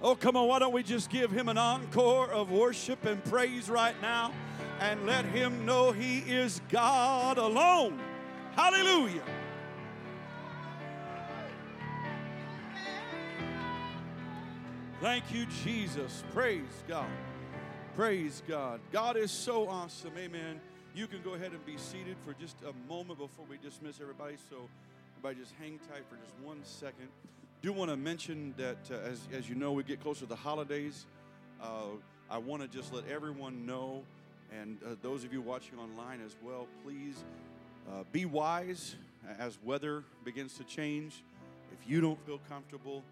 Oh, come on, why don't we just give him an encore of worship and praise right now and let him know he is God alone? Hallelujah. Thank you, Jesus. Praise God. Praise God. God is so awesome. Amen. You can go ahead and be seated for just a moment before we dismiss everybody. So, everybody just hang tight for just one second. Do want to mention that uh, as, as you know, we get closer to the holidays. Uh, I want to just let everyone know, and uh, those of you watching online as well, please uh, be wise as weather begins to change. If you don't feel comfortable,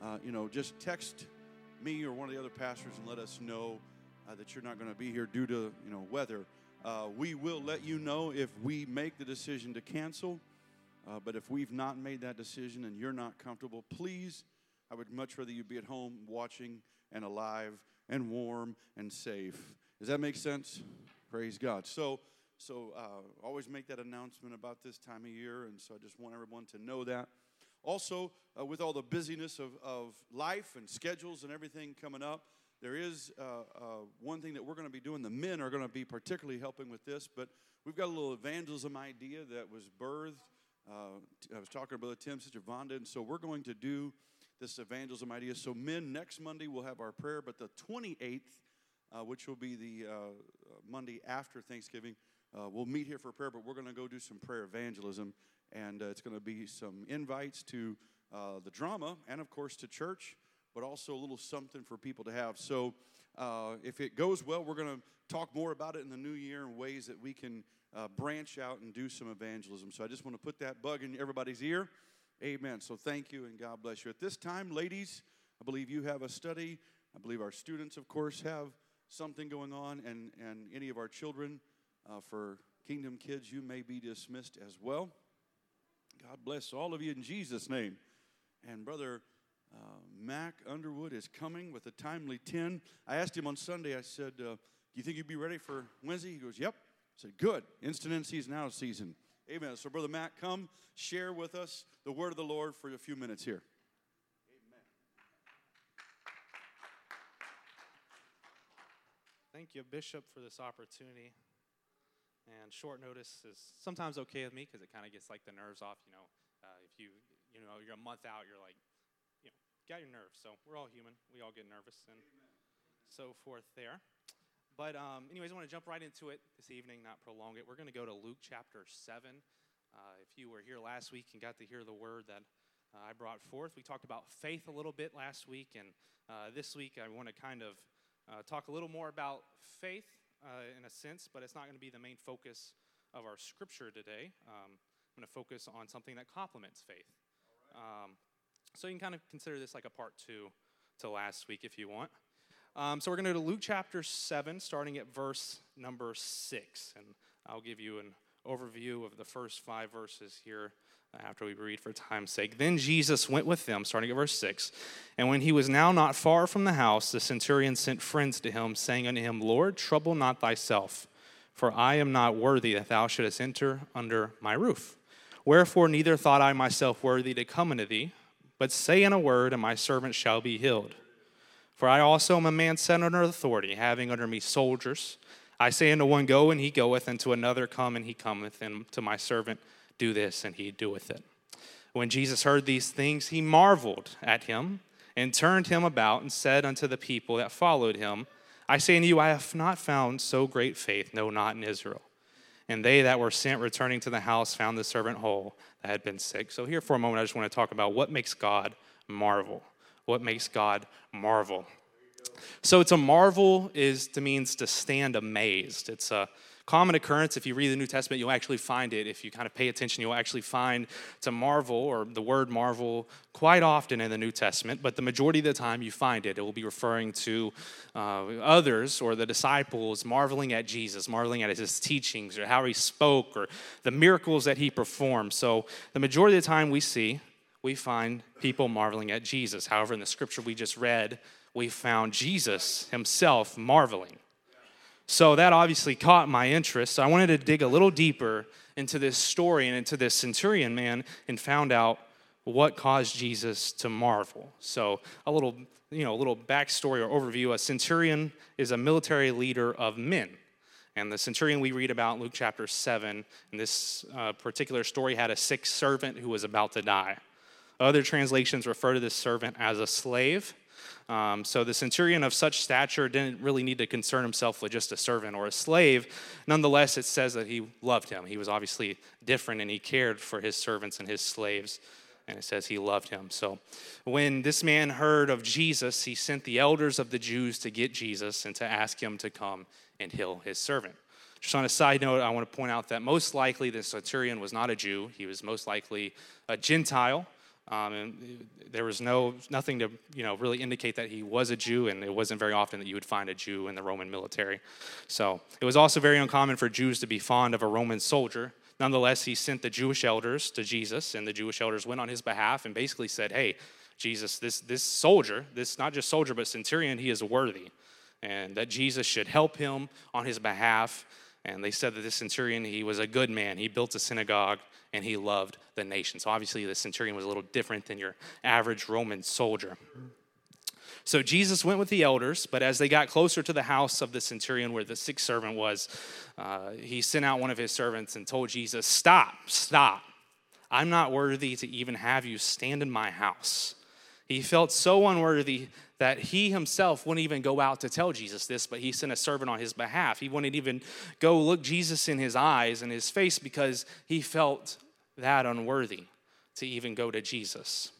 uh, you know, just text me or one of the other pastors and let us know uh, that you're not going to be here due to you know weather. We will let you know if we make the decision to cancel. Uh, but if we've not made that decision and you're not comfortable, please, I would much rather you be at home watching and alive and warm and safe. Does that make sense? Praise God. So, so uh, always make that announcement about this time of year, and so I just want everyone to know that. Also, uh, with all the busyness of, of life and schedules and everything coming up, there is uh, uh, one thing that we're going to be doing. The men are going to be particularly helping with this, but we've got a little evangelism idea that was birthed. Uh, I was talking to Brother Tim, Sister Vonda, and so we're going to do this evangelism idea. So, men, next Monday we'll have our prayer, but the 28th, uh, which will be the uh, Monday after Thanksgiving, we'll meet here for prayer, but we're going to go do some prayer evangelism and uh, it's going to be some invites to uh, the drama and, of course, to church, but also a little something for people to have. So, uh, if it goes well, we're going to talk more about it in the new year and ways that we can uh, branch out and do some evangelism. So, I just want to put that bug in everybody's ear. Amen. So, thank you and God bless you. At this time, ladies, I believe you have a study. I believe our students, of course, have something going on, and, and any of our children uh, for Kingdom Kids, you may be dismissed as well. God bless all of you in Jesus' name. And Brother uh, Mac Underwood is coming with a timely 10. I asked him on Sunday, I said, uh, Do you think you'd be ready for Wednesday? He goes, Yep. Said, Good. Instant in season, out of season. Amen. So, Brother Mac, come share with us the word of the Lord for a few minutes here. Amen. Thank you, Bishop, for this opportunity. And short notice is sometimes okay with me because it kind of gets like the nerves off. You know, uh, if you you know you're a month out, you're like, you know, got your nerves. So we're all human. We all get nervous and Amen. so forth there. But um, anyways, I want to jump right into it this evening, not prolong it. We're going to go to Luke chapter seven. Uh, if you were here last week and got to hear the word that uh, I brought forth, we talked about faith a little bit last week, and uh, this week I want to kind of uh, talk a little more about faith uh, in a sense, but it's not going to be the main focus of our scripture today. Um, I'm going to focus on something that complements faith. Um, so you can kind of consider this like a part two to last week if you want. Um, so we're going to go to Luke chapter 7, starting at verse number 6. And I'll give you an overview of the first five verses here after we read for time's sake. Then Jesus went with them, starting at verse 6. And when he was now not far from the house, the centurion sent friends to him, saying unto him, Lord, trouble not thyself, for I am not worthy that thou shouldest enter under my roof. Wherefore neither thought I myself worthy to come unto thee, but say in a word, and my servant shall be healed. For I also am a man set under authority, having under me soldiers. I say unto one, Go, and he goeth, and to another, Come, and he cometh, and to my servant, do this, and he doeth it. When Jesus heard these things, he marveled at him and turned him about and said unto the people that followed him, I say unto you, I have not found so great faith, no, not in Israel. And they that were sent returning to the house found the servant whole that had been sick. So, here for a moment, I just want to talk about what makes God marvel. What makes God marvel? So, to marvel is to means to stand amazed. It's a common occurrence. If you read the New Testament, you'll actually find it. If you kind of pay attention, you'll actually find to marvel or the word marvel quite often in the New Testament, but the majority of the time you find it. It will be referring to uh, others or the disciples marveling at Jesus, marveling at his teachings or how he spoke or the miracles that he performed. So the majority of the time we see, we find people marveling at Jesus. However, in the scripture we just read, we found Jesus himself marveling. So that obviously caught my interest. So I wanted to dig a little deeper into this story and into this centurion man and found out what caused Jesus to marvel. So, a little, you know, a little backstory or overview. A centurion is a military leader of men. And the centurion we read about in Luke chapter 7, in this uh, particular story, had a sick servant who was about to die. Other translations refer to this servant as a slave. Um, so the centurion of such stature didn't really need to concern himself with just a servant or a slave. Nonetheless, it says that he loved him. He was obviously different and he cared for his servants and his slaves. And it says he loved him. So when this man heard of Jesus, he sent the elders of the Jews to get Jesus and to ask him to come and heal his servant. Just on a side note, I want to point out that most likely the centurion was not a Jew. He was most likely a Gentile. Um, and there was no nothing to you know really indicate that he was a Jew, and it wasn't very often that you would find a Jew in the Roman military. So it was also very uncommon for Jews to be fond of a Roman soldier. Nonetheless, he sent the Jewish elders to Jesus, and the Jewish elders went on his behalf and basically said, "Hey, Jesus, this this soldier, this not just soldier but centurion, he is worthy, and that Jesus should help him on his behalf." And they said that this centurion, he was a good man. He built a synagogue and he loved the nation. So obviously, the centurion was a little different than your average Roman soldier. So Jesus went with the elders, but as they got closer to the house of the centurion where the sick servant was, uh, he sent out one of his servants and told Jesus, Stop, stop. I'm not worthy to even have you stand in my house. He felt so unworthy that he himself wouldn't even go out to tell Jesus this, but he sent a servant on his behalf. He wouldn't even go look Jesus in his eyes and his face because he felt that unworthy to even go to Jesus.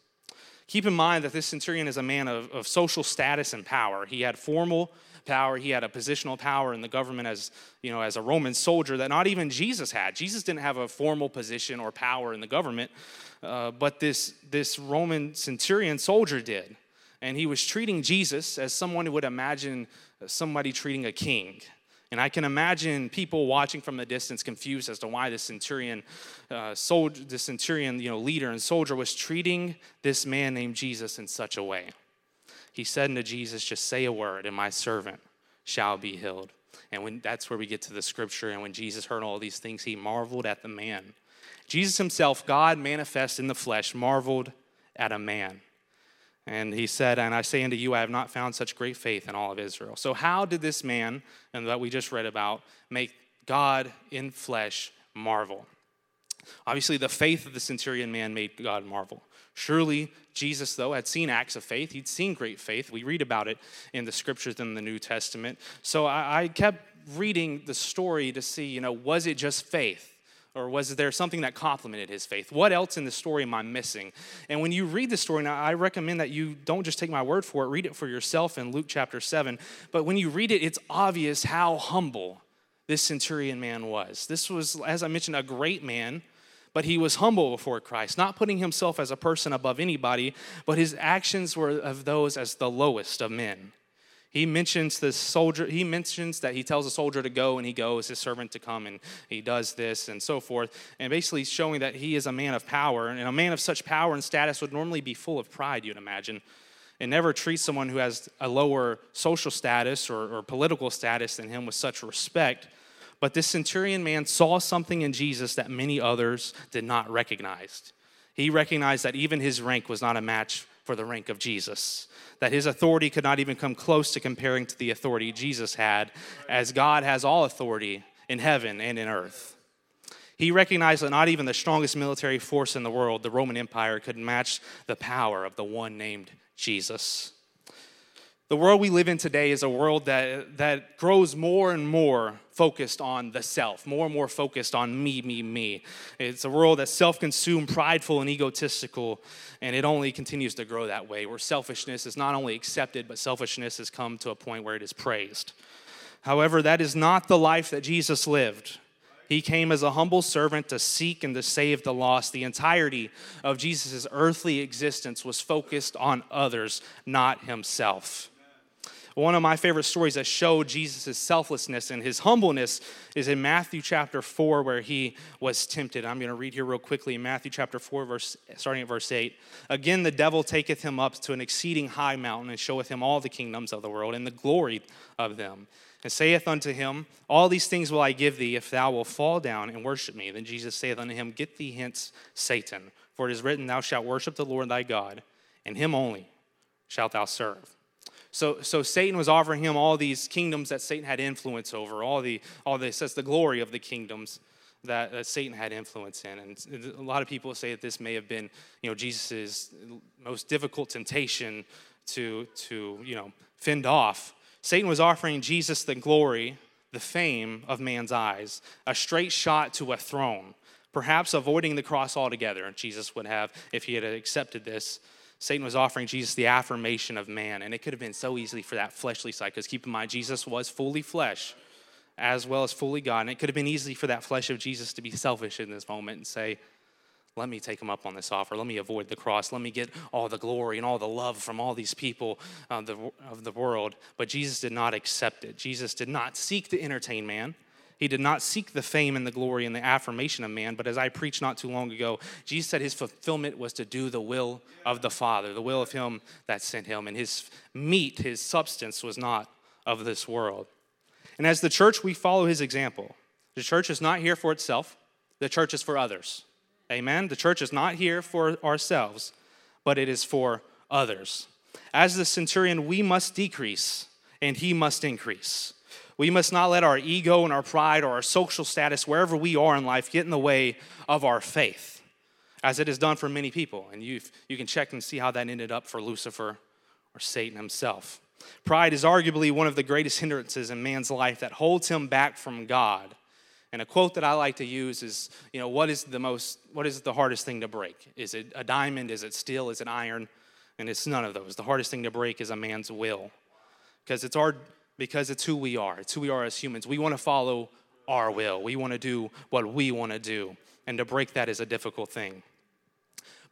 Keep in mind that this centurion is a man of, of social status and power. He had formal power, he had a positional power in the government as, you know, as a Roman soldier that not even Jesus had. Jesus didn't have a formal position or power in the government, uh, but this, this Roman centurion soldier did. And he was treating Jesus as someone would imagine somebody treating a king. And I can imagine people watching from the distance confused as to why the centurion, uh, soldier, the centurion, you know, leader and soldier was treating this man named Jesus in such a way. He said unto Jesus, "Just say a word, and my servant shall be healed." And when that's where we get to the scripture. And when Jesus heard all these things, he marveled at the man. Jesus himself, God manifest in the flesh, marveled at a man. And he said, And I say unto you, I have not found such great faith in all of Israel. So, how did this man, and that we just read about, make God in flesh marvel? Obviously, the faith of the centurion man made God marvel. Surely, Jesus, though, had seen acts of faith. He'd seen great faith. We read about it in the scriptures in the New Testament. So, I, I kept reading the story to see, you know, was it just faith? Or was there something that complemented his faith? What else in the story am I missing? And when you read the story, now I recommend that you don't just take my word for it, read it for yourself in Luke chapter 7. But when you read it, it's obvious how humble this centurion man was. This was, as I mentioned, a great man, but he was humble before Christ, not putting himself as a person above anybody, but his actions were of those as the lowest of men. He mentions the soldier, he mentions that he tells a soldier to go and he goes, his servant to come and he does this and so forth. And basically showing that he is a man of power. And a man of such power and status would normally be full of pride, you'd imagine, and never treat someone who has a lower social status or, or political status than him with such respect. But this centurion man saw something in Jesus that many others did not recognize. He recognized that even his rank was not a match for the rank of Jesus that his authority could not even come close to comparing to the authority Jesus had, as God has all authority in heaven and in earth. He recognized that not even the strongest military force in the world, the Roman Empire, could match the power of the one named Jesus. The world we live in today is a world that, that grows more and more focused on the self, more and more focused on me, me, me. It's a world that's self consumed, prideful, and egotistical, and it only continues to grow that way, where selfishness is not only accepted, but selfishness has come to a point where it is praised. However, that is not the life that Jesus lived. He came as a humble servant to seek and to save the lost. The entirety of Jesus' earthly existence was focused on others, not himself. One of my favorite stories that show Jesus' selflessness and his humbleness is in Matthew chapter 4, where he was tempted. I'm going to read here real quickly in Matthew chapter 4, verse, starting at verse 8. Again, the devil taketh him up to an exceeding high mountain and showeth him all the kingdoms of the world and the glory of them. And saith unto him, All these things will I give thee if thou wilt fall down and worship me. Then Jesus saith unto him, Get thee hence, Satan, for it is written, Thou shalt worship the Lord thy God, and him only shalt thou serve. So, so Satan was offering him all these kingdoms that Satan had influence over, all the, all this, that's the glory of the kingdoms that, that Satan had influence in. And a lot of people say that this may have been, you know, Jesus' most difficult temptation to, to, you know, fend off. Satan was offering Jesus the glory, the fame of man's eyes, a straight shot to a throne, perhaps avoiding the cross altogether. Jesus would have if he had accepted this. Satan was offering Jesus the affirmation of man, and it could have been so easily for that fleshly side, because keep in mind, Jesus was fully flesh as well as fully God. And it could have been easy for that flesh of Jesus to be selfish in this moment and say, let me take him up on this offer. Let me avoid the cross. Let me get all the glory and all the love from all these people of the, of the world. But Jesus did not accept it. Jesus did not seek to entertain man. He did not seek the fame and the glory and the affirmation of man, but as I preached not too long ago, Jesus said his fulfillment was to do the will of the Father, the will of him that sent him. And his meat, his substance, was not of this world. And as the church, we follow his example. The church is not here for itself, the church is for others. Amen? The church is not here for ourselves, but it is for others. As the centurion, we must decrease and he must increase. We must not let our ego and our pride or our social status, wherever we are in life, get in the way of our faith, as it has done for many people. And you you can check and see how that ended up for Lucifer or Satan himself. Pride is arguably one of the greatest hindrances in man's life that holds him back from God. And a quote that I like to use is, you know, what is the most, what is the hardest thing to break? Is it a diamond? Is it steel? Is it iron? And it's none of those. The hardest thing to break is a man's will. Because it's our because it's who we are. It's who we are as humans. We want to follow our will, we want to do what we want to do. And to break that is a difficult thing.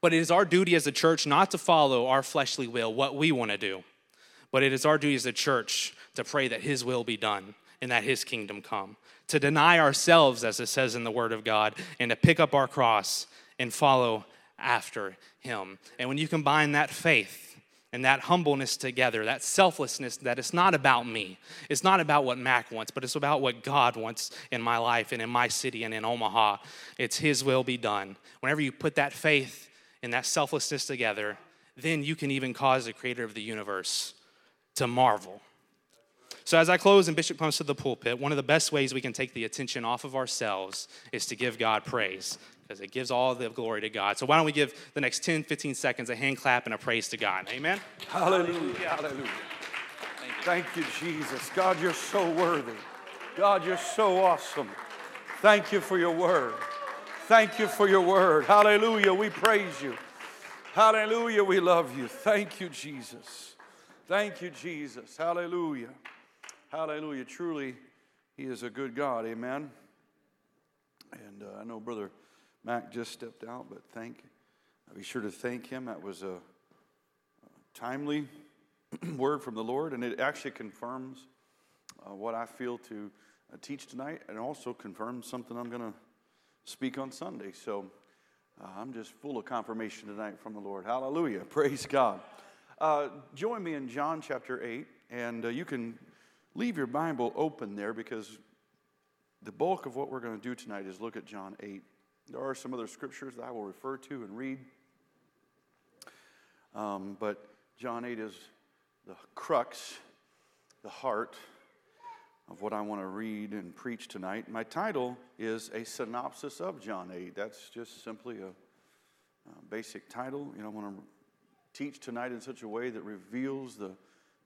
But it is our duty as a church not to follow our fleshly will, what we want to do. But it is our duty as a church to pray that His will be done and that His kingdom come. To deny ourselves, as it says in the Word of God, and to pick up our cross and follow after Him. And when you combine that faith and that humbleness together, that selflessness that it's not about me. It's not about what Mac wants, but it's about what God wants in my life and in my city and in Omaha. It's His will be done. Whenever you put that faith and that selflessness together, then you can even cause the creator of the universe to marvel. So, as I close and Bishop comes to the pulpit, one of the best ways we can take the attention off of ourselves is to give God praise because it gives all the glory to God. So why don't we give the next 10, 15 seconds a hand clap and a praise to God? Amen? Hallelujah. Hallelujah. Thank you, Jesus. God, you're so worthy. God, you're so awesome. Thank you for your word. Thank you for your word. Hallelujah. We praise you. Hallelujah. We love you. Thank you, Jesus. Thank you, Jesus. Hallelujah. Hallelujah. Truly, He is a good God. Amen. And uh, I know Brother Mac just stepped out, but thank, be sure to thank him. That was a, a timely word from the Lord, and it actually confirms uh, what I feel to uh, teach tonight, and also confirms something I'm going to speak on Sunday. So uh, I'm just full of confirmation tonight from the Lord. Hallelujah. Praise God. Uh, join me in John chapter 8, and uh, you can leave your Bible open there because the bulk of what we're going to do tonight is look at John 8. There are some other scriptures that I will refer to and read. Um, but John 8 is the crux, the heart of what I want to read and preach tonight. My title is A Synopsis of John 8. That's just simply a, a basic title. You know, I want to teach tonight in such a way that reveals the,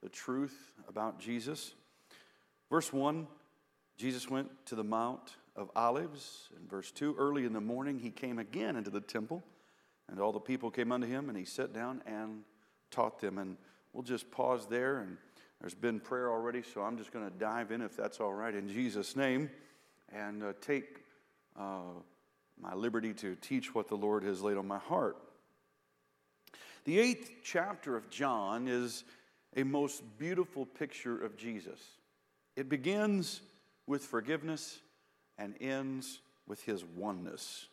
the truth about Jesus. Verse 1 Jesus went to the Mount of Olives. In verse 2, early in the morning he came again into the temple, and all the people came unto him, and he sat down and taught them. And we'll just pause there, and there's been prayer already, so I'm just going to dive in, if that's all right, in Jesus' name, and uh, take uh, my liberty to teach what the Lord has laid on my heart. The eighth chapter of John is a most beautiful picture of Jesus. It begins with forgiveness and ends with his oneness.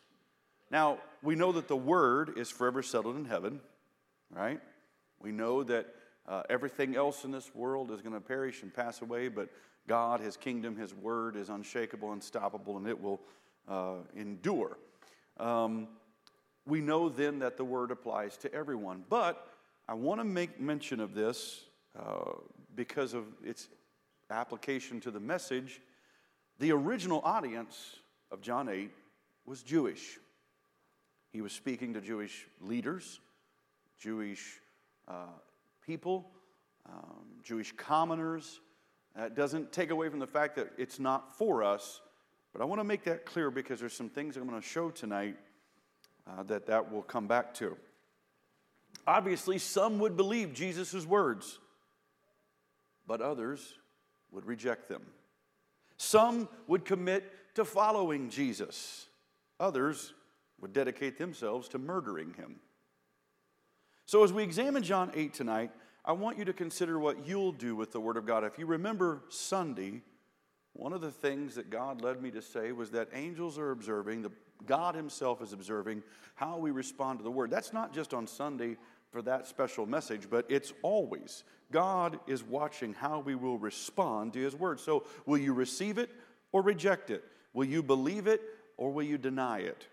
Now, we know that the word is forever settled in heaven, right? We know that uh, everything else in this world is going to perish and pass away, but God, his kingdom, his word is unshakable, unstoppable, and it will uh, endure. Um, we know then that the word applies to everyone. But I want to make mention of this uh, because of its application to the message. The original audience of John 8 was Jewish. He was speaking to Jewish leaders, Jewish uh, people, um, Jewish commoners. That doesn't take away from the fact that it's not for us, but I want to make that clear because there's some things I'm going to show tonight uh, that that will come back to. Obviously, some would believe Jesus' words, but others would reject them. Some would commit to following Jesus, others would dedicate themselves to murdering him. So, as we examine John 8 tonight, I want you to consider what you'll do with the Word of God. If you remember Sunday, one of the things that God led me to say was that angels are observing, the, God Himself is observing how we respond to the Word. That's not just on Sunday for that special message, but it's always. God is watching how we will respond to His Word. So, will you receive it or reject it? Will you believe it or will you deny it?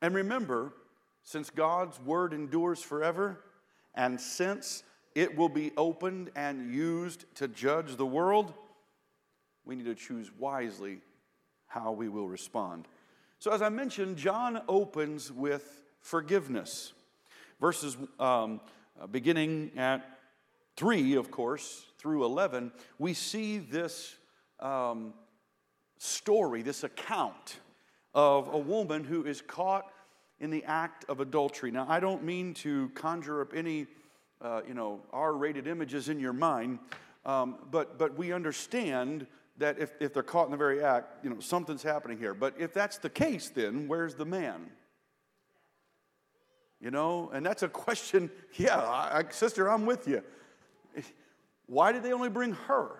And remember, since God's Word endures forever, and since it will be opened and used to judge the world, we need to choose wisely how we will respond. So, as I mentioned, John opens with forgiveness. Verses um, uh, beginning at 3, of course, through 11, we see this um, story, this account of a woman who is caught in the act of adultery. Now, I don't mean to conjure up any, uh, you know, R-rated images in your mind, um, but but we understand that if, if they're caught in the very act, you know, something's happening here. But if that's the case, then where's the man? You know, and that's a question. Yeah, I, sister, I'm with you. Why did they only bring her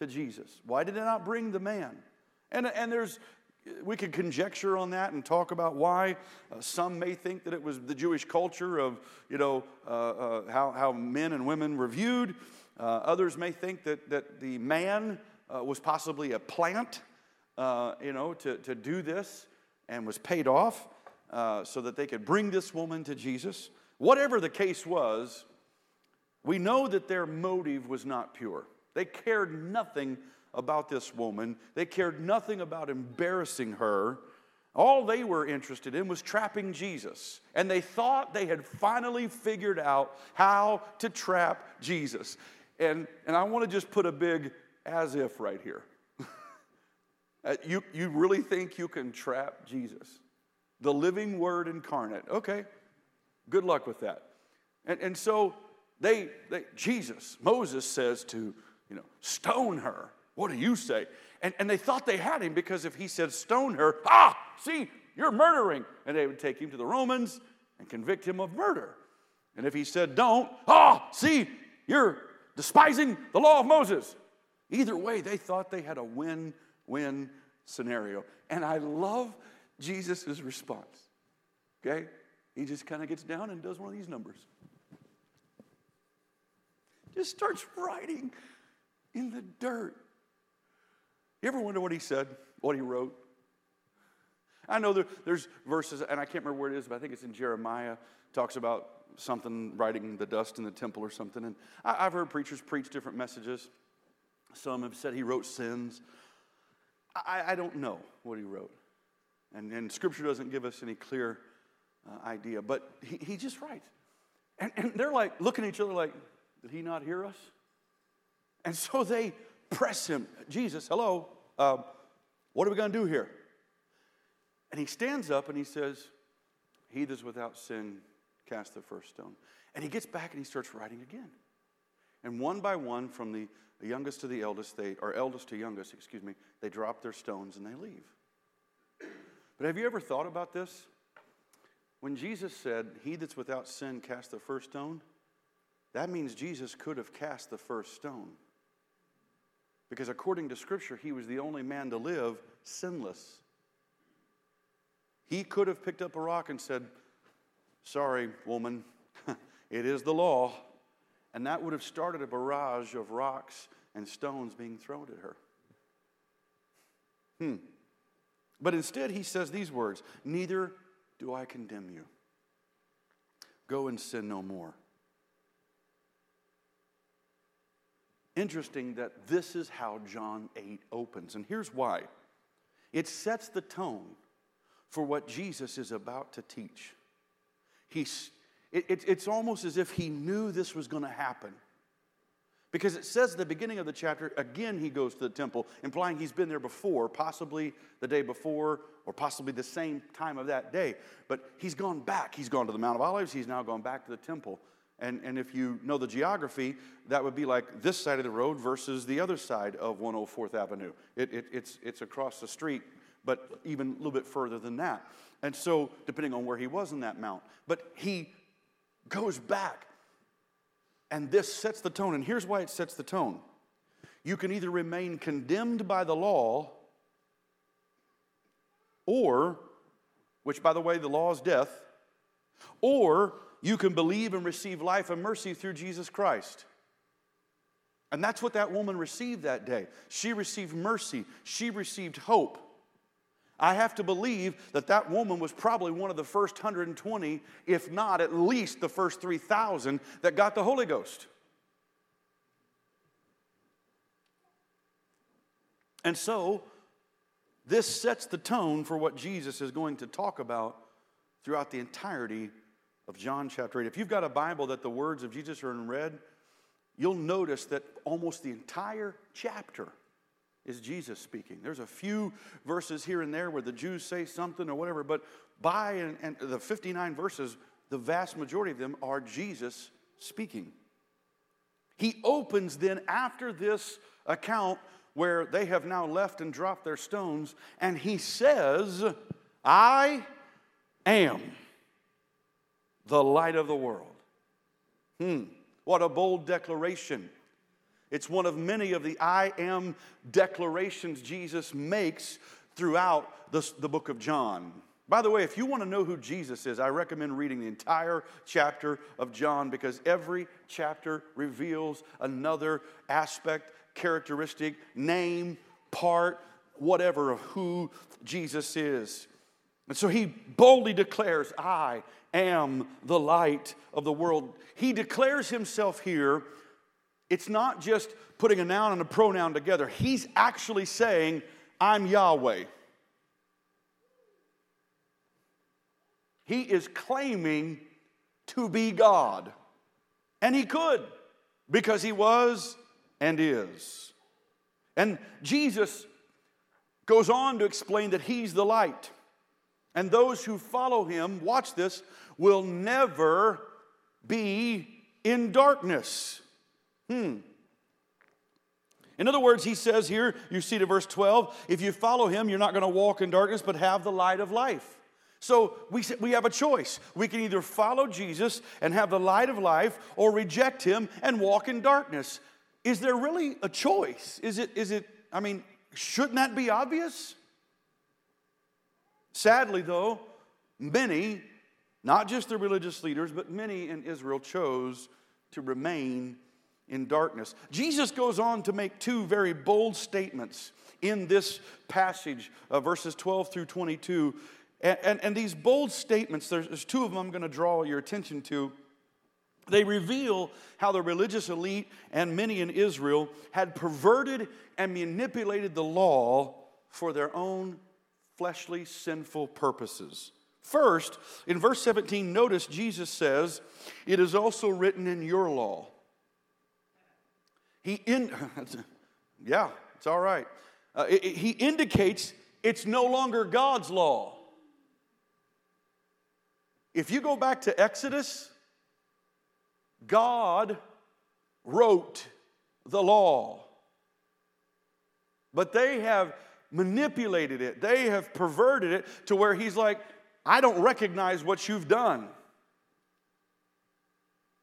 to Jesus? Why did they not bring the man? And, and there's, we could conjecture on that and talk about why. Uh, some may think that it was the Jewish culture of, you know, uh, uh, how, how men and women were viewed. Uh, others may think that, that the man uh, was possibly a plant, uh, you know, to, to do this and was paid off uh, so that they could bring this woman to Jesus. Whatever the case was, we know that their motive was not pure. They cared nothing about this woman, they cared nothing about embarrassing her. All they were interested in was trapping Jesus. And they thought they had finally figured out how to trap Jesus. And, and I want to just put a big as if right here. Uh, you, you really think you can trap Jesus? The living word incarnate. Okay, good luck with that. And, and so they, they, Jesus, Moses says to, you know, stone her. What do you say? And, and they thought they had him because if he said stone her, ah, see, you're murdering. And they would take him to the Romans and convict him of murder. And if he said don't, ah, see, you're despising the law of Moses. Either way, they thought they had a win win scenario. And I love Jesus' response. Okay? He just kind of gets down and does one of these numbers. Just starts writing in the dirt. You ever wonder what he said, what he wrote? I know there, there's verses, and I can't remember where it is, but I think it's in Jeremiah, talks about something writing the dust in the temple or something. And I, I've heard preachers preach different messages. Some have said he wrote sins. I, I don't know what he wrote. And, and scripture doesn't give us any clear uh, idea, but he, he just writes. And, and they're like looking at each other like, did he not hear us? And so they press him. Jesus, hello, uh, what are we going to do here? And he stands up and he says, He that's without sin cast the first stone. And he gets back and he starts writing again. And one by one, from the youngest to the eldest, they, or eldest to youngest, excuse me, they drop their stones and they leave. But have you ever thought about this? When Jesus said, He that's without sin cast the first stone, that means Jesus could have cast the first stone. Because according to Scripture, he was the only man to live sinless. He could have picked up a rock and said, Sorry, woman, it is the law. And that would have started a barrage of rocks and stones being thrown at her. Hmm. But instead, he says these words Neither do I condemn you. Go and sin no more. Interesting that this is how John 8 opens. And here's why it sets the tone for what Jesus is about to teach. He's, it, it, it's almost as if he knew this was going to happen. Because it says at the beginning of the chapter, again, he goes to the temple, implying he's been there before, possibly the day before, or possibly the same time of that day. But he's gone back. He's gone to the Mount of Olives, he's now gone back to the temple. And, and if you know the geography, that would be like this side of the road versus the other side of 104th Avenue. It, it, it's, it's across the street, but even a little bit further than that. And so, depending on where he was in that mount. But he goes back. And this sets the tone. And here's why it sets the tone you can either remain condemned by the law, or, which by the way, the law is death, or you can believe and receive life and mercy through Jesus Christ. And that's what that woman received that day. She received mercy, she received hope. I have to believe that that woman was probably one of the first 120, if not at least the first 3,000 that got the Holy Ghost. And so, this sets the tone for what Jesus is going to talk about throughout the entirety of John chapter 8. If you've got a Bible that the words of Jesus are in red, you'll notice that almost the entire chapter is Jesus speaking. There's a few verses here and there where the Jews say something or whatever, but by and, and the 59 verses, the vast majority of them are Jesus speaking. He opens then after this account where they have now left and dropped their stones, and he says, I am the light of the world. Hmm, what a bold declaration. It's one of many of the I am declarations Jesus makes throughout the, the book of John. By the way, if you want to know who Jesus is, I recommend reading the entire chapter of John because every chapter reveals another aspect, characteristic, name, part, whatever of who Jesus is. And so he boldly declares, I am the light of the world. He declares himself here. It's not just putting a noun and a pronoun together, he's actually saying, I'm Yahweh. He is claiming to be God. And he could, because he was and is. And Jesus goes on to explain that he's the light. And those who follow him, watch this, will never be in darkness. Hmm. In other words, he says here, you see to verse 12, if you follow him, you're not going to walk in darkness, but have the light of life. So we, we have a choice. We can either follow Jesus and have the light of life or reject him and walk in darkness. Is there really a choice? Is it, is it, I mean, shouldn't that be obvious? Sadly, though, many, not just the religious leaders, but many in Israel chose to remain in darkness. Jesus goes on to make two very bold statements in this passage, uh, verses 12 through 22. And, and, and these bold statements, there's, there's two of them I'm going to draw your attention to. They reveal how the religious elite and many in Israel had perverted and manipulated the law for their own fleshly, sinful purposes. First, in verse 17, notice Jesus says, It is also written in your law. He in, yeah, it's all right. Uh, it, it, he indicates it's no longer God's law. If you go back to Exodus, God wrote the law. But they have manipulated it, they have perverted it to where he's like, I don't recognize what you've done.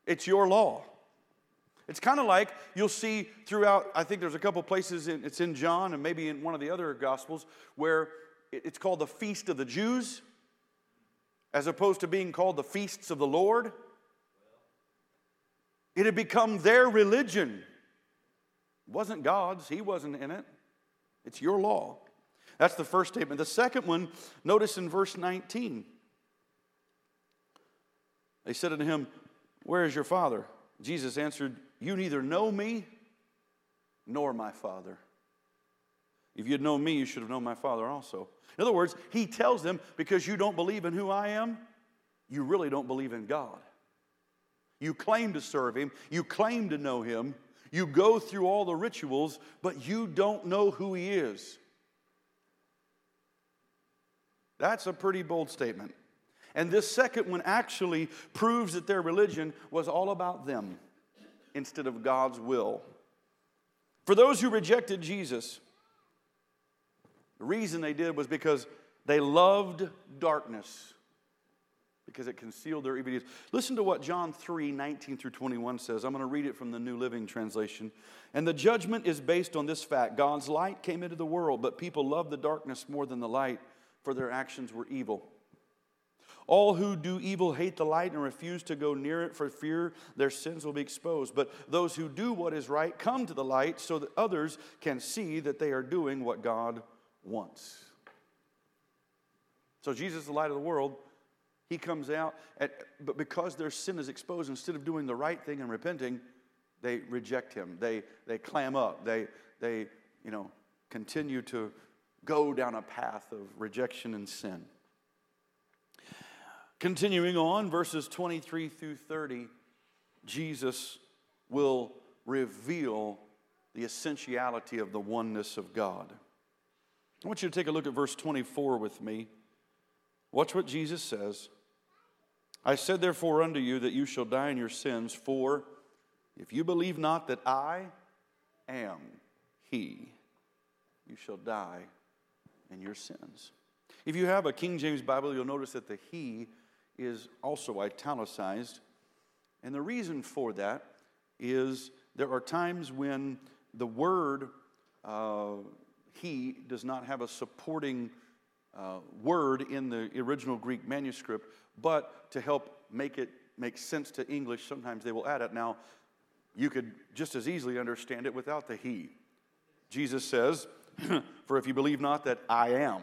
It's your law. It's kind of like you'll see throughout, I think there's a couple places, in, it's in John and maybe in one of the other Gospels, where it's called the Feast of the Jews, as opposed to being called the Feasts of the Lord. It had become their religion. It wasn't God's, He wasn't in it. It's your law. That's the first statement. The second one, notice in verse 19. They said unto him, Where is your father? Jesus answered, You neither know me nor my father. If you'd known me, you should have known my father also. In other words, he tells them, Because you don't believe in who I am, you really don't believe in God. You claim to serve him, you claim to know him, you go through all the rituals, but you don't know who he is. That's a pretty bold statement. And this second one actually proves that their religion was all about them instead of God's will. For those who rejected Jesus, the reason they did was because they loved darkness because it concealed their evil deeds. Listen to what John 3 19 through 21 says. I'm going to read it from the New Living Translation. And the judgment is based on this fact God's light came into the world, but people loved the darkness more than the light, for their actions were evil. All who do evil hate the light and refuse to go near it for fear their sins will be exposed. But those who do what is right come to the light so that others can see that they are doing what God wants. So Jesus the light of the world. He comes out, at, but because their sin is exposed, instead of doing the right thing and repenting, they reject him. They, they clam up. They, they, you know, continue to go down a path of rejection and sin. Continuing on, verses 23 through 30, Jesus will reveal the essentiality of the oneness of God. I want you to take a look at verse 24 with me. Watch what Jesus says. I said, therefore, unto you that you shall die in your sins, for if you believe not that I am He, you shall die in your sins. If you have a King James Bible, you'll notice that the He is also italicized. And the reason for that is there are times when the word uh, he does not have a supporting uh, word in the original Greek manuscript, but to help make it make sense to English, sometimes they will add it. Now, you could just as easily understand it without the he. Jesus says, For if you believe not that I am.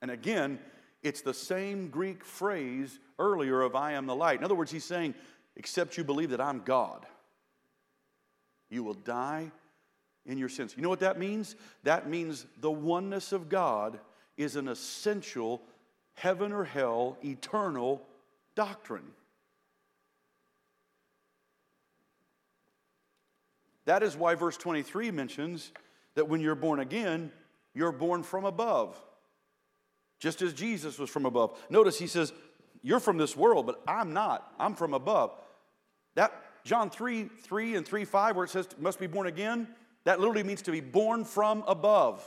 And again, it's the same Greek phrase earlier of I am the light. In other words, he's saying, except you believe that I'm God, you will die in your sins. You know what that means? That means the oneness of God is an essential heaven or hell eternal doctrine. That is why verse 23 mentions that when you're born again, you're born from above just as Jesus was from above. Notice he says, You're from this world, but I'm not. I'm from above. That John 3 3 and 3 5, where it says must be born again, that literally means to be born from above.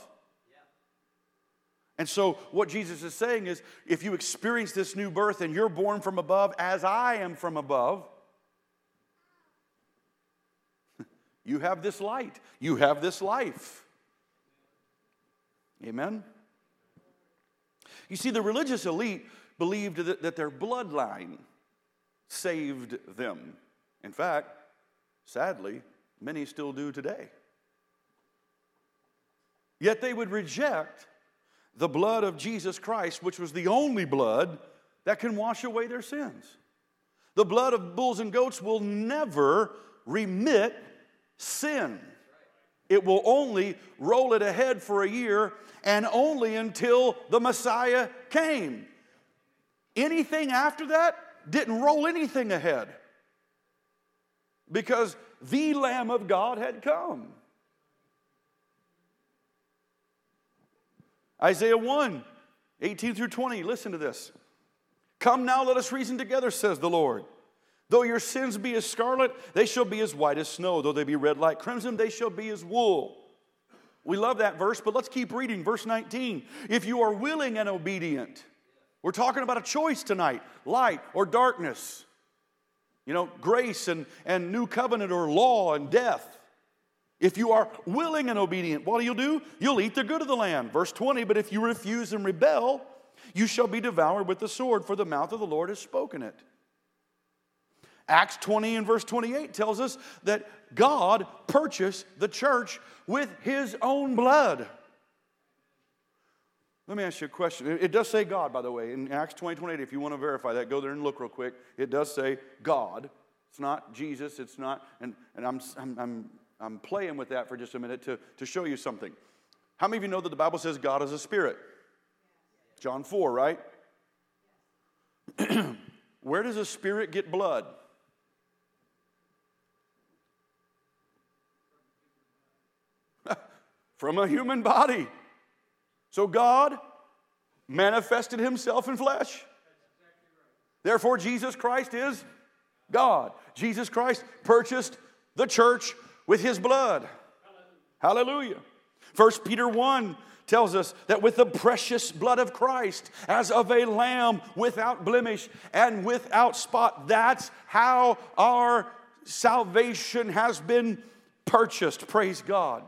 And so, what Jesus is saying is if you experience this new birth and you're born from above, as I am from above, you have this light, you have this life. Amen? You see, the religious elite believed that, that their bloodline saved them. In fact, sadly, many still do today. Yet they would reject the blood of Jesus Christ, which was the only blood that can wash away their sins. The blood of bulls and goats will never remit sin. It will only roll it ahead for a year and only until the Messiah came. Anything after that didn't roll anything ahead because the Lamb of God had come. Isaiah 1 18 through 20, listen to this. Come now, let us reason together, says the Lord. Though your sins be as scarlet, they shall be as white as snow. Though they be red like crimson, they shall be as wool. We love that verse, but let's keep reading. Verse 19. If you are willing and obedient, we're talking about a choice tonight light or darkness. You know, grace and, and new covenant or law and death. If you are willing and obedient, what you'll do? You'll eat the good of the land. Verse 20, but if you refuse and rebel, you shall be devoured with the sword, for the mouth of the Lord has spoken it. Acts 20 and verse 28 tells us that God purchased the church with his own blood. Let me ask you a question. It does say God, by the way, in Acts 20, 28. If you want to verify that, go there and look real quick. It does say God. It's not Jesus. It's not, and, and I'm, I'm, I'm, I'm playing with that for just a minute to, to show you something. How many of you know that the Bible says God is a spirit? John 4, right? Where does a spirit get blood? From a human body. So God manifested himself in flesh. Therefore, Jesus Christ is God. Jesus Christ purchased the church with his blood. Hallelujah. First Peter 1 tells us that with the precious blood of Christ, as of a lamb without blemish and without spot, that's how our salvation has been purchased. Praise God.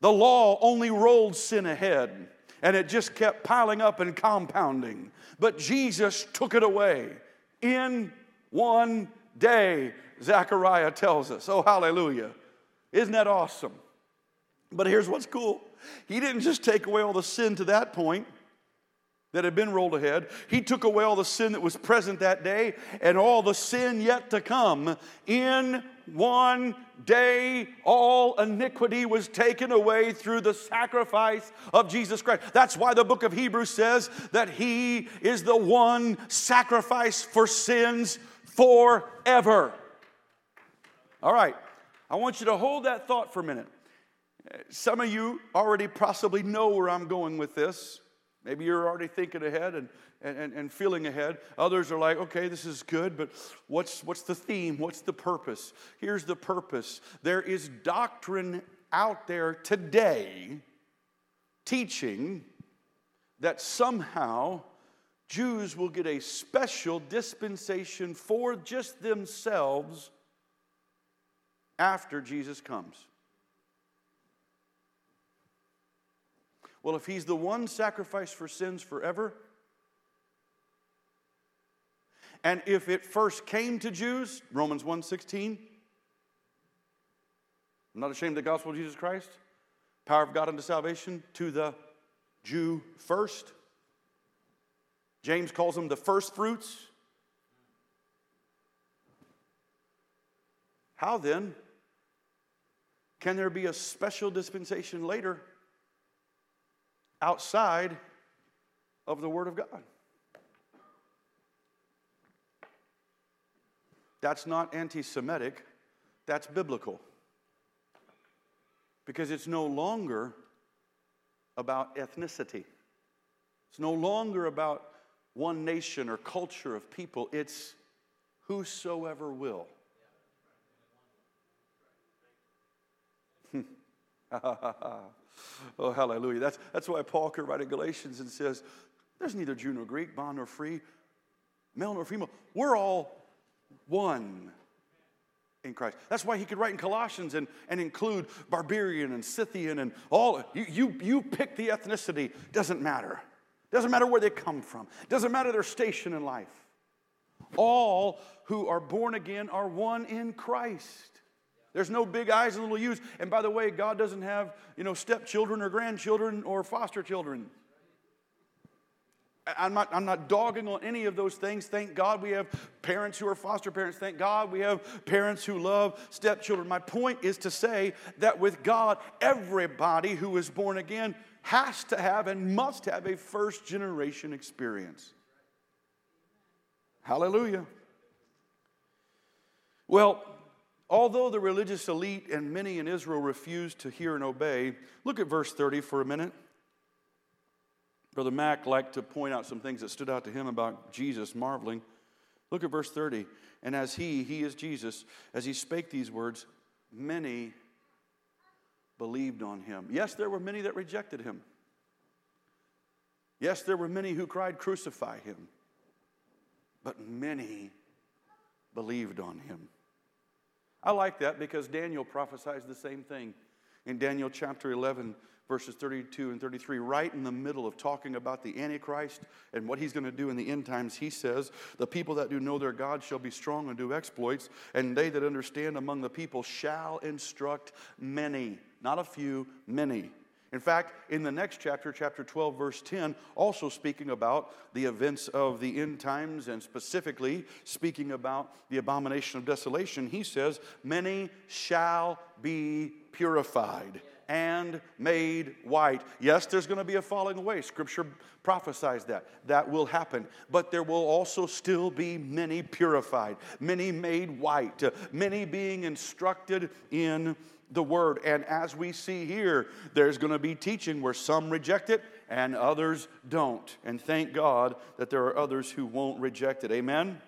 The law only rolled sin ahead, and it just kept piling up and compounding. But Jesus took it away in one day, Zechariah tells us. Oh, hallelujah. Isn't that awesome? But here's what's cool He didn't just take away all the sin to that point that had been rolled ahead. He took away all the sin that was present that day and all the sin yet to come. In one day, all iniquity was taken away through the sacrifice of Jesus Christ. That's why the book of Hebrews says that He is the one sacrifice for sins forever. All right, I want you to hold that thought for a minute. Some of you already possibly know where I'm going with this. Maybe you're already thinking ahead and, and, and feeling ahead. Others are like, okay, this is good, but what's, what's the theme? What's the purpose? Here's the purpose there is doctrine out there today teaching that somehow Jews will get a special dispensation for just themselves after Jesus comes. Well, if he's the one sacrifice for sins forever, and if it first came to Jews, Romans 1:16, I'm not ashamed of the gospel of Jesus Christ, power of God unto salvation to the Jew first. James calls them the first fruits. How then can there be a special dispensation later outside of the Word of God. That's not anti Semitic, that's biblical. Because it's no longer about ethnicity, it's no longer about one nation or culture of people, it's whosoever will. Oh, hallelujah. That's, that's why Paul could write in Galatians and says, There's neither Jew nor Greek, bond nor free, male nor female. We're all one in Christ. That's why he could write in Colossians and, and include barbarian and Scythian and all. You, you, you pick the ethnicity, doesn't matter. Doesn't matter where they come from, doesn't matter their station in life. All who are born again are one in Christ. There's no big eyes and little U's. And by the way, God doesn't have, you know, stepchildren or grandchildren or foster children. I'm not, I'm not dogging on any of those things. Thank God we have parents who are foster parents. Thank God we have parents who love stepchildren. My point is to say that with God, everybody who is born again has to have and must have a first generation experience. Hallelujah. Well, Although the religious elite and many in Israel refused to hear and obey, look at verse 30 for a minute. Brother Mac liked to point out some things that stood out to him about Jesus, marveling. Look at verse 30. And as he, he is Jesus, as he spake these words, many believed on him. Yes, there were many that rejected him. Yes, there were many who cried, Crucify him. But many believed on him. I like that because Daniel prophesies the same thing in Daniel chapter 11, verses 32 and 33, right in the middle of talking about the Antichrist and what he's going to do in the end times. He says, The people that do know their God shall be strong and do exploits, and they that understand among the people shall instruct many, not a few, many. In fact, in the next chapter, chapter 12, verse 10, also speaking about the events of the end times and specifically speaking about the abomination of desolation, he says, Many shall be purified and made white. Yes, there's going to be a falling away. Scripture prophesies that. That will happen. But there will also still be many purified, many made white, many being instructed in the word. And as we see here, there's going to be teaching where some reject it and others don't. And thank God that there are others who won't reject it. Amen?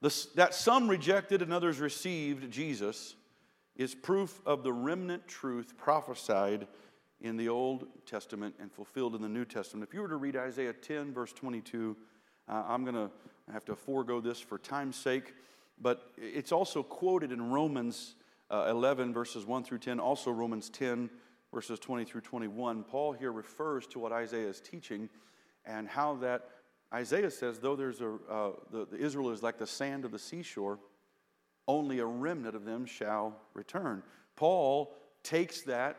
The, that some rejected and others received Jesus is proof of the remnant truth prophesied in the Old Testament and fulfilled in the New Testament. If you were to read Isaiah 10, verse 22, uh, I'm going to have to forego this for time's sake, but it's also quoted in Romans uh, 11, verses 1 through 10, also Romans 10, verses 20 through 21. Paul here refers to what Isaiah is teaching and how that Isaiah says, though there's a, uh, the, the Israel is like the sand of the seashore, only a remnant of them shall return. Paul takes that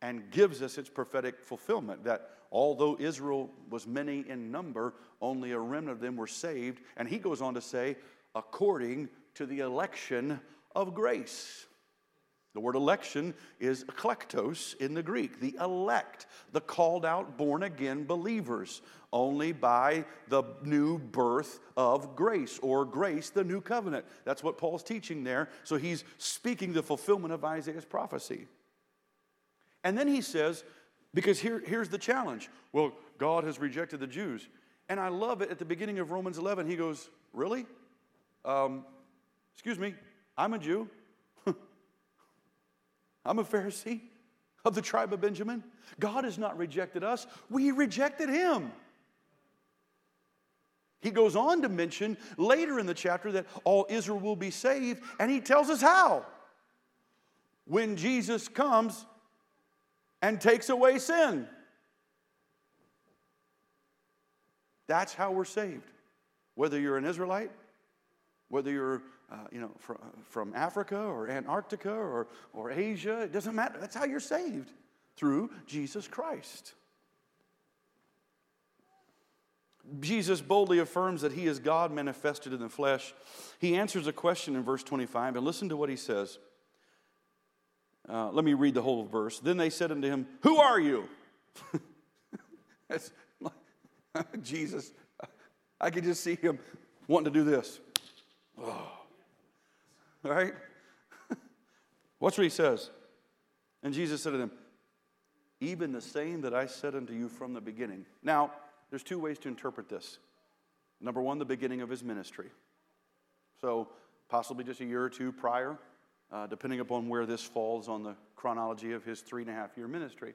and gives us its prophetic fulfillment that although Israel was many in number, only a remnant of them were saved. And he goes on to say, according to the election of grace. The word election is eklektos in the Greek, the elect, the called out, born again believers, only by the new birth of grace, or grace, the new covenant. That's what Paul's teaching there. So he's speaking the fulfillment of Isaiah's prophecy. And then he says, because here, here's the challenge. Well, God has rejected the Jews. And I love it at the beginning of Romans 11. He goes, Really? Um, excuse me, I'm a Jew. I'm a Pharisee of the tribe of Benjamin. God has not rejected us, we rejected him. He goes on to mention later in the chapter that all Israel will be saved, and he tells us how. When Jesus comes and takes away sin. That's how we're saved. Whether you're an Israelite, whether you're uh, you know, from, from Africa or Antarctica or, or Asia. It doesn't matter. That's how you're saved through Jesus Christ. Jesus boldly affirms that he is God manifested in the flesh. He answers a question in verse 25, and listen to what he says. Uh, let me read the whole verse. Then they said unto him, Who are you? Jesus. I could just see him wanting to do this. Oh. Right? Watch what he says. And Jesus said to them, Even the same that I said unto you from the beginning. Now, there's two ways to interpret this. Number one, the beginning of his ministry. So, possibly just a year or two prior, uh, depending upon where this falls on the chronology of his three and a half year ministry.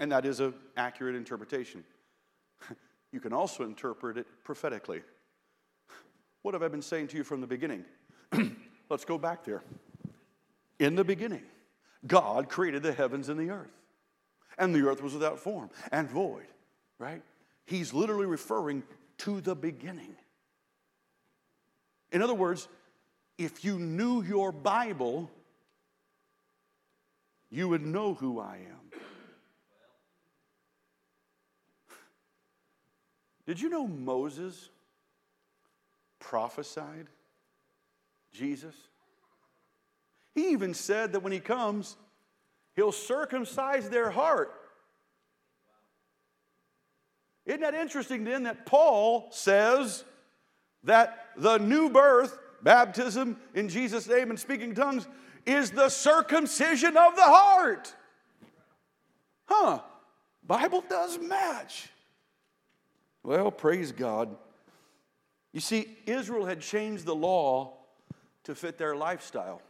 And that is an accurate interpretation. you can also interpret it prophetically. What have I been saying to you from the beginning? Let's go back there. In the beginning, God created the heavens and the earth. And the earth was without form and void, right? He's literally referring to the beginning. In other words, if you knew your Bible, you would know who I am. Did you know Moses prophesied Jesus. He even said that when he comes, he'll circumcise their heart. Isn't that interesting then that Paul says that the new birth, baptism in Jesus' name and speaking tongues, is the circumcision of the heart? Huh, Bible does match. Well, praise God. You see, Israel had changed the law to fit their lifestyle.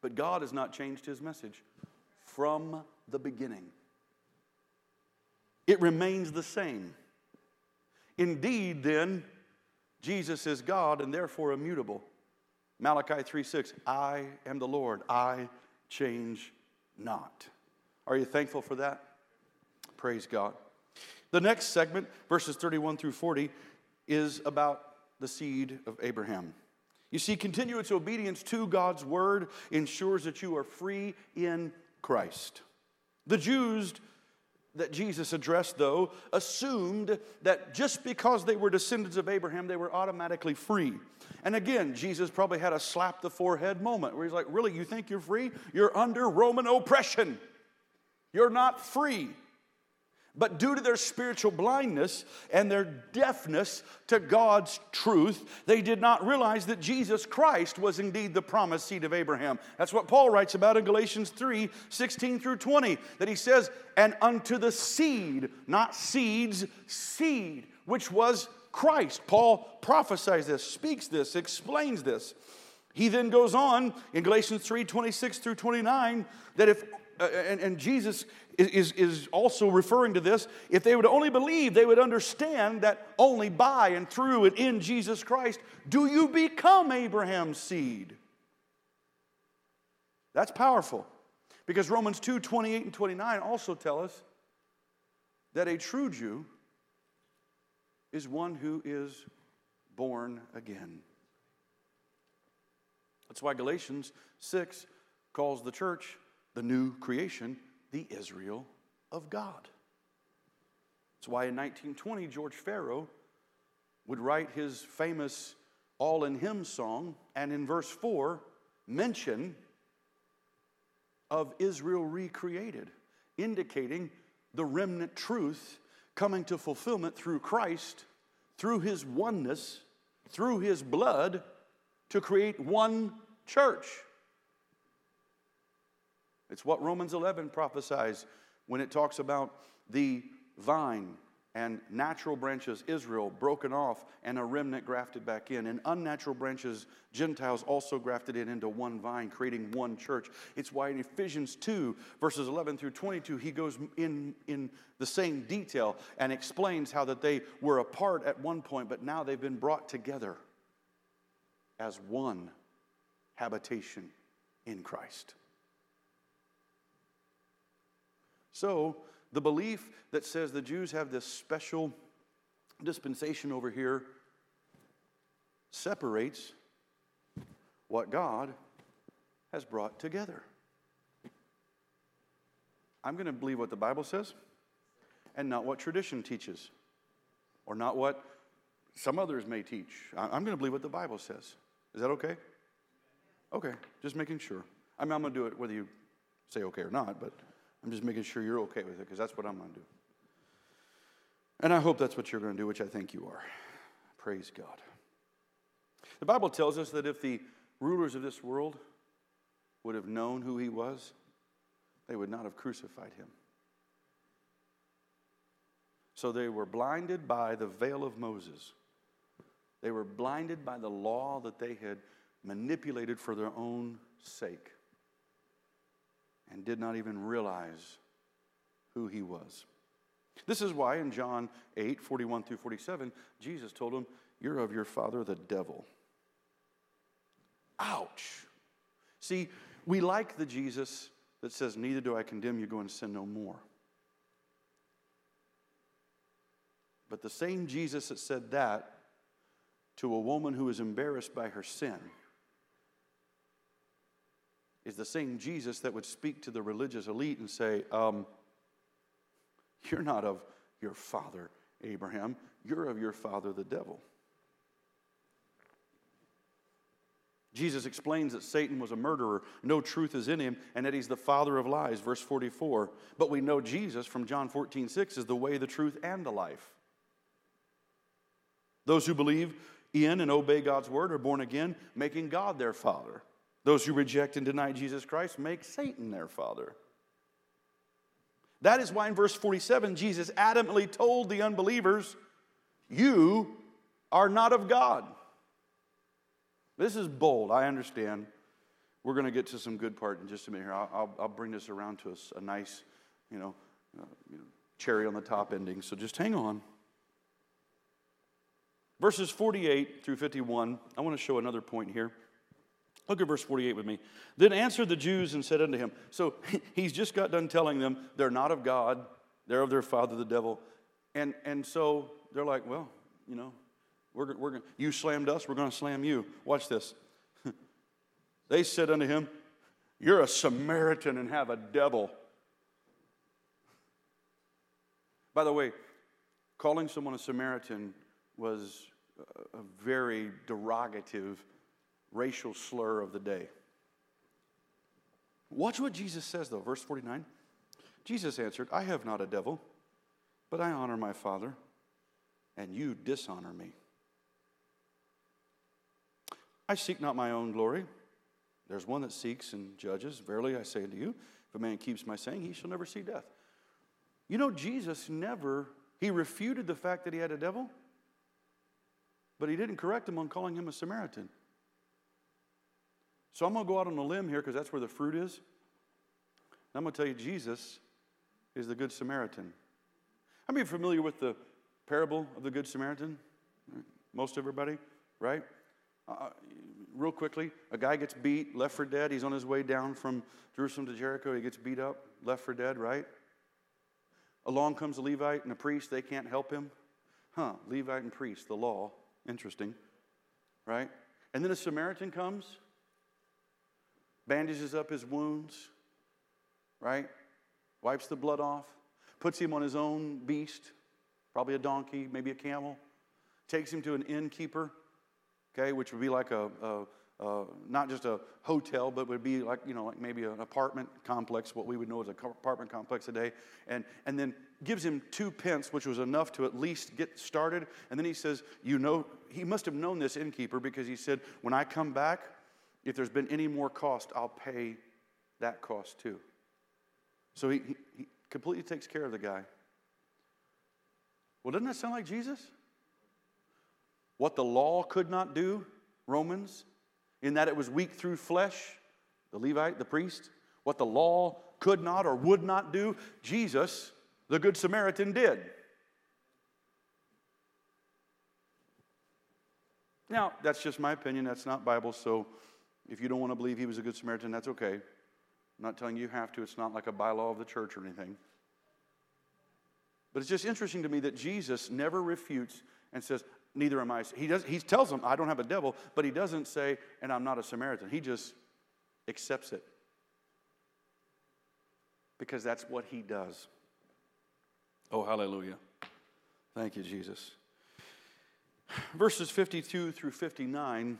But God has not changed his message from the beginning. It remains the same. Indeed, then, Jesus is God and therefore immutable. Malachi 3 6, I am the Lord, I change not. Are you thankful for that? Praise God. The next segment, verses 31 through 40, is about the seed of Abraham. You see, continuous obedience to God's word ensures that you are free in Christ. The Jews that Jesus addressed, though, assumed that just because they were descendants of Abraham, they were automatically free. And again, Jesus probably had a slap the forehead moment where he's like, Really, you think you're free? You're under Roman oppression. You're not free. But due to their spiritual blindness and their deafness to God's truth, they did not realize that Jesus Christ was indeed the promised seed of Abraham. That's what Paul writes about in Galatians 3 16 through 20, that he says, And unto the seed, not seeds, seed, which was Christ. Paul prophesies this, speaks this, explains this. He then goes on in Galatians 3 26 through 29 that if, uh, and, and Jesus is, is also referring to this. If they would only believe, they would understand that only by and through and in Jesus Christ do you become Abraham's seed. That's powerful. Because Romans 2 28 and 29 also tell us that a true Jew is one who is born again. That's why Galatians 6 calls the church the new creation the Israel of God. That's why in 1920, George Farrow would write his famous All in Him song, and in verse 4, mention of Israel recreated, indicating the remnant truth coming to fulfillment through Christ, through his oneness, through his blood, to create one church. It's what Romans 11 prophesies when it talks about the vine and natural branches, Israel, broken off, and a remnant grafted back in. And unnatural branches, Gentiles also grafted in into one vine, creating one church. It's why in Ephesians 2, verses 11 through 22, he goes in, in the same detail and explains how that they were apart at one point, but now they've been brought together as one habitation in Christ. So, the belief that says the Jews have this special dispensation over here separates what God has brought together. I'm going to believe what the Bible says and not what tradition teaches or not what some others may teach. I'm going to believe what the Bible says. Is that okay? Okay, just making sure. I mean, I'm going to do it whether you say okay or not, but. I'm just making sure you're okay with it because that's what I'm going to do. And I hope that's what you're going to do, which I think you are. Praise God. The Bible tells us that if the rulers of this world would have known who he was, they would not have crucified him. So they were blinded by the veil of Moses. They were blinded by the law that they had manipulated for their own sake and did not even realize who he was. This is why in John 8 41 through 47, Jesus told him, You're of your father, the devil. Ouch. See, we like the Jesus that says, Neither do I condemn you, go and sin no more. But the same Jesus that said that to a woman who was embarrassed by her sin is the same Jesus that would speak to the religious elite and say, um, You're not of your father, Abraham, you're of your father, the devil. Jesus explains that Satan was a murderer, no truth is in him, and that he's the father of lies, verse 44. But we know Jesus from John 14, 6 is the way, the truth, and the life. Those who believe in and obey God's word are born again, making God their father. Those who reject and deny Jesus Christ make Satan their father. That is why in verse 47, Jesus adamantly told the unbelievers, You are not of God. This is bold, I understand. We're going to get to some good part in just a minute here. I'll, I'll, I'll bring this around to us a nice, you know, uh, you know, cherry on the top ending. So just hang on. Verses 48 through 51, I want to show another point here. Look at verse 48 with me. Then answered the Jews and said unto him, So he's just got done telling them they're not of God, they're of their father, the devil. And, and so they're like, Well, you know, we're, we're, you slammed us, we're going to slam you. Watch this. they said unto him, You're a Samaritan and have a devil. By the way, calling someone a Samaritan was a very derogative racial slur of the day. Watch what Jesus says, though. Verse 49. Jesus answered, I have not a devil, but I honor my Father, and you dishonor me. I seek not my own glory. There's one that seeks and judges. Verily I say unto you, if a man keeps my saying, he shall never see death. You know, Jesus never, he refuted the fact that he had a devil, but he didn't correct him on calling him a Samaritan. So I'm going to go out on a limb here because that's where the fruit is. I'm going to tell you, Jesus is the Good Samaritan. How many familiar with the parable of the Good Samaritan? Most everybody, right? Uh, uh, real quickly, a guy gets beat, left for dead. He's on his way down from Jerusalem to Jericho. He gets beat up, left for dead, right? Along comes a Levite and a priest. They can't help him. Huh, Levite and priest, the law. Interesting, right? And then a Samaritan comes bandages up his wounds, right? Wipes the blood off, puts him on his own beast, probably a donkey, maybe a camel, takes him to an innkeeper, okay, which would be like a, a not just a hotel, but would be like, you know, like maybe an apartment complex, what we would know as an apartment complex today, and, and then gives him two pence, which was enough to at least get started. And then he says, You know, he must have known this innkeeper because he said, When I come back, if there's been any more cost, I'll pay that cost too. So he, he, he completely takes care of the guy. Well, doesn't that sound like Jesus? What the law could not do, Romans, in that it was weak through flesh, the Levite, the priest, what the law could not or would not do, Jesus, the Good Samaritan, did. Now, that's just my opinion. That's not Bible, so if you don't want to believe he was a good Samaritan, that's okay. I'm not telling you you have to, it's not like a bylaw of the church or anything. But it's just interesting to me that Jesus never refutes and says, Neither am I. He, does, he tells them, I don't have a devil, but he doesn't say, And I'm not a Samaritan. He just accepts it. Because that's what he does. Oh, hallelujah. Thank you, Jesus. Verses 52 through 59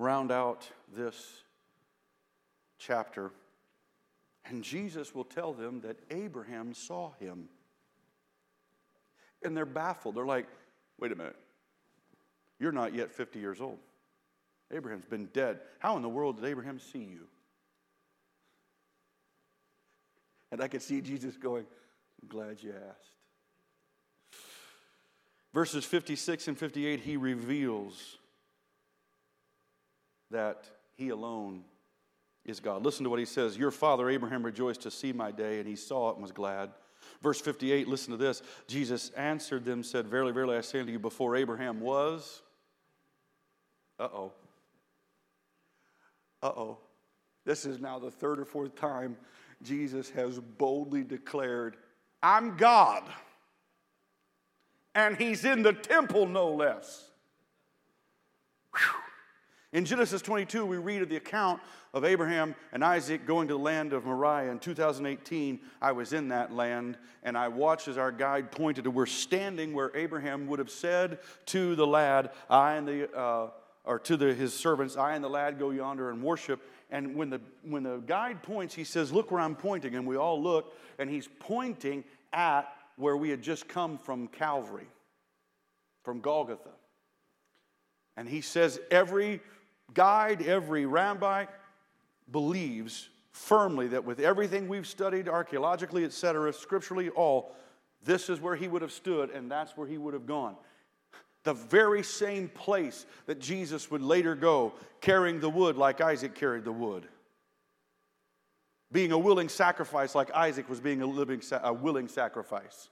round out this chapter. And Jesus will tell them that Abraham saw him. And they're baffled. They're like, wait a minute. You're not yet 50 years old. Abraham's been dead. How in the world did Abraham see you? And I could see Jesus going, I'm glad you asked. Verses 56 and 58, he reveals that he alone is God. Listen to what he says Your father Abraham rejoiced to see my day, and he saw it and was glad. Verse 58, listen to this. Jesus answered them, said, Verily, verily, I say unto you, before Abraham was, uh oh. Uh oh. This is now the third or fourth time Jesus has boldly declared, I'm God. And he's in the temple, no less. Whew. In Genesis 22, we read of the account of Abraham and Isaac going to the land of Moriah. In 2018, I was in that land, and I watched as our guide pointed to we're standing where Abraham would have said to the lad, I and the, uh, or to the, his servants, I and the lad go yonder and worship. And when the, when the guide points, he says, Look where I'm pointing. And we all look, and he's pointing at where we had just come from Calvary, from Golgotha. And he says, Every guide, every rabbi believes firmly that with everything we've studied archaeologically, etc., scripturally, all, this is where he would have stood and that's where he would have gone. The very same place that Jesus would later go, carrying the wood like Isaac carried the wood. Being a willing sacrifice like Isaac was being a, living, a willing sacrifice.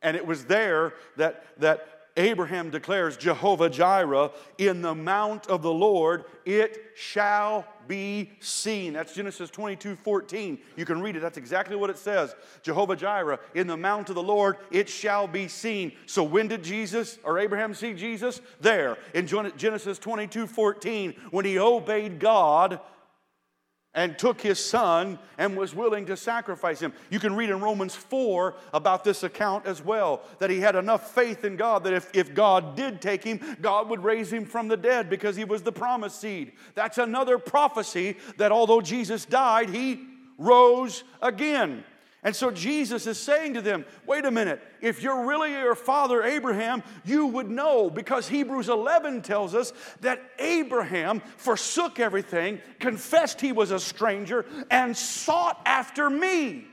And it was there that, that Abraham declares, Jehovah Jireh, in the mount of the Lord it shall be seen. That's Genesis 22 14. You can read it. That's exactly what it says. Jehovah Jireh, in the mount of the Lord it shall be seen. So when did Jesus or Abraham see Jesus? There in Genesis 22 14, when he obeyed God and took his son and was willing to sacrifice him. You can read in Romans 4 about this account as well that he had enough faith in God that if, if God did take him, God would raise him from the dead because he was the promised seed. That's another prophecy that although Jesus died, he rose again. And so Jesus is saying to them, wait a minute, if you're really your father Abraham, you would know because Hebrews 11 tells us that Abraham forsook everything, confessed he was a stranger, and sought after me.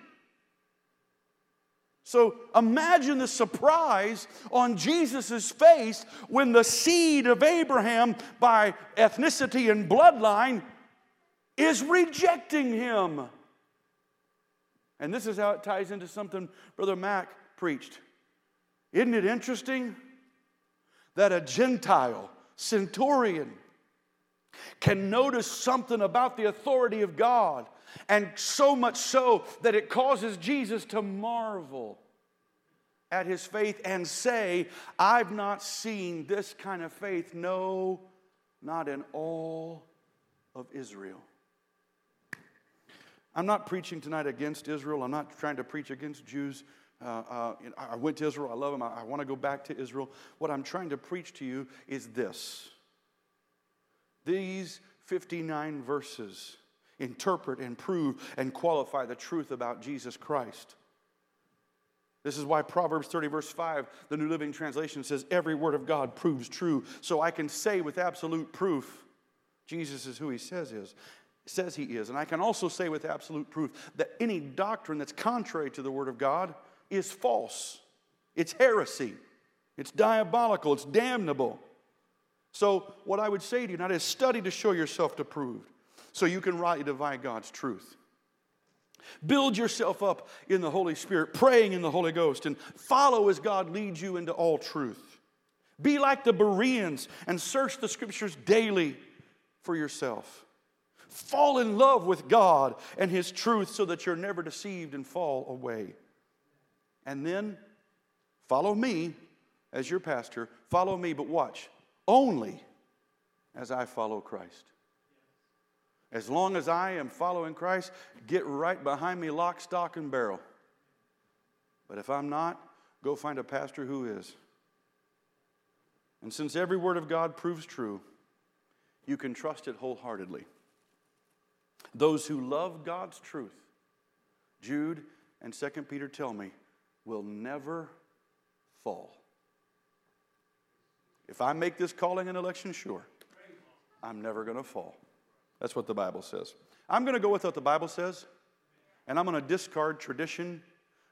So imagine the surprise on Jesus' face when the seed of Abraham by ethnicity and bloodline is rejecting him. And this is how it ties into something Brother Mac preached. Isn't it interesting that a Gentile centurion can notice something about the authority of God, and so much so that it causes Jesus to marvel at his faith and say, I've not seen this kind of faith, no, not in all of Israel. I'm not preaching tonight against Israel. I'm not trying to preach against Jews. Uh, uh, I went to Israel. I love them. I, I want to go back to Israel. What I'm trying to preach to you is this these 59 verses interpret and prove and qualify the truth about Jesus Christ. This is why Proverbs 30, verse 5, the New Living Translation says, Every word of God proves true. So I can say with absolute proof, Jesus is who he says is says he is. And I can also say with absolute proof that any doctrine that's contrary to the Word of God is false. It's heresy. It's diabolical. It's damnable. So, what I would say to you now is study to show yourself approved so you can rightly divide God's truth. Build yourself up in the Holy Spirit, praying in the Holy Ghost, and follow as God leads you into all truth. Be like the Bereans and search the scriptures daily for yourself. Fall in love with God and His truth so that you're never deceived and fall away. And then follow me as your pastor. Follow me, but watch, only as I follow Christ. As long as I am following Christ, get right behind me, lock, stock, and barrel. But if I'm not, go find a pastor who is. And since every word of God proves true, you can trust it wholeheartedly. Those who love God's truth, Jude and 2 Peter tell me, will never fall. If I make this calling and election sure, I'm never going to fall. That's what the Bible says. I'm going to go with what the Bible says, and I'm going to discard tradition.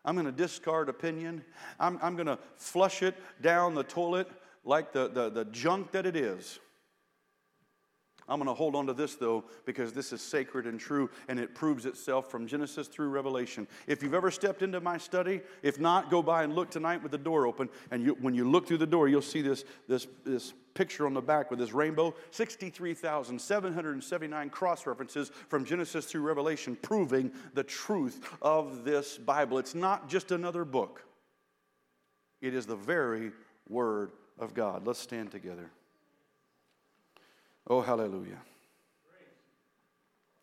I'm going to discard opinion. I'm, I'm going to flush it down the toilet like the, the, the junk that it is. I'm going to hold on to this, though, because this is sacred and true, and it proves itself from Genesis through Revelation. If you've ever stepped into my study, if not, go by and look tonight with the door open. And you, when you look through the door, you'll see this, this, this picture on the back with this rainbow 63,779 cross references from Genesis through Revelation, proving the truth of this Bible. It's not just another book, it is the very Word of God. Let's stand together. Oh, hallelujah.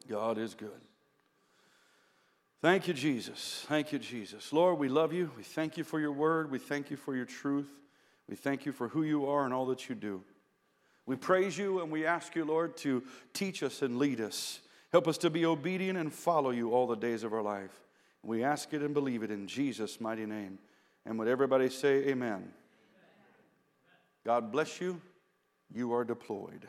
God is good. Thank you, Jesus. Thank you, Jesus. Lord, we love you. We thank you for your word. We thank you for your truth. We thank you for who you are and all that you do. We praise you and we ask you, Lord, to teach us and lead us. Help us to be obedient and follow you all the days of our life. We ask it and believe it in Jesus' mighty name. And would everybody say amen? God bless you. You are deployed.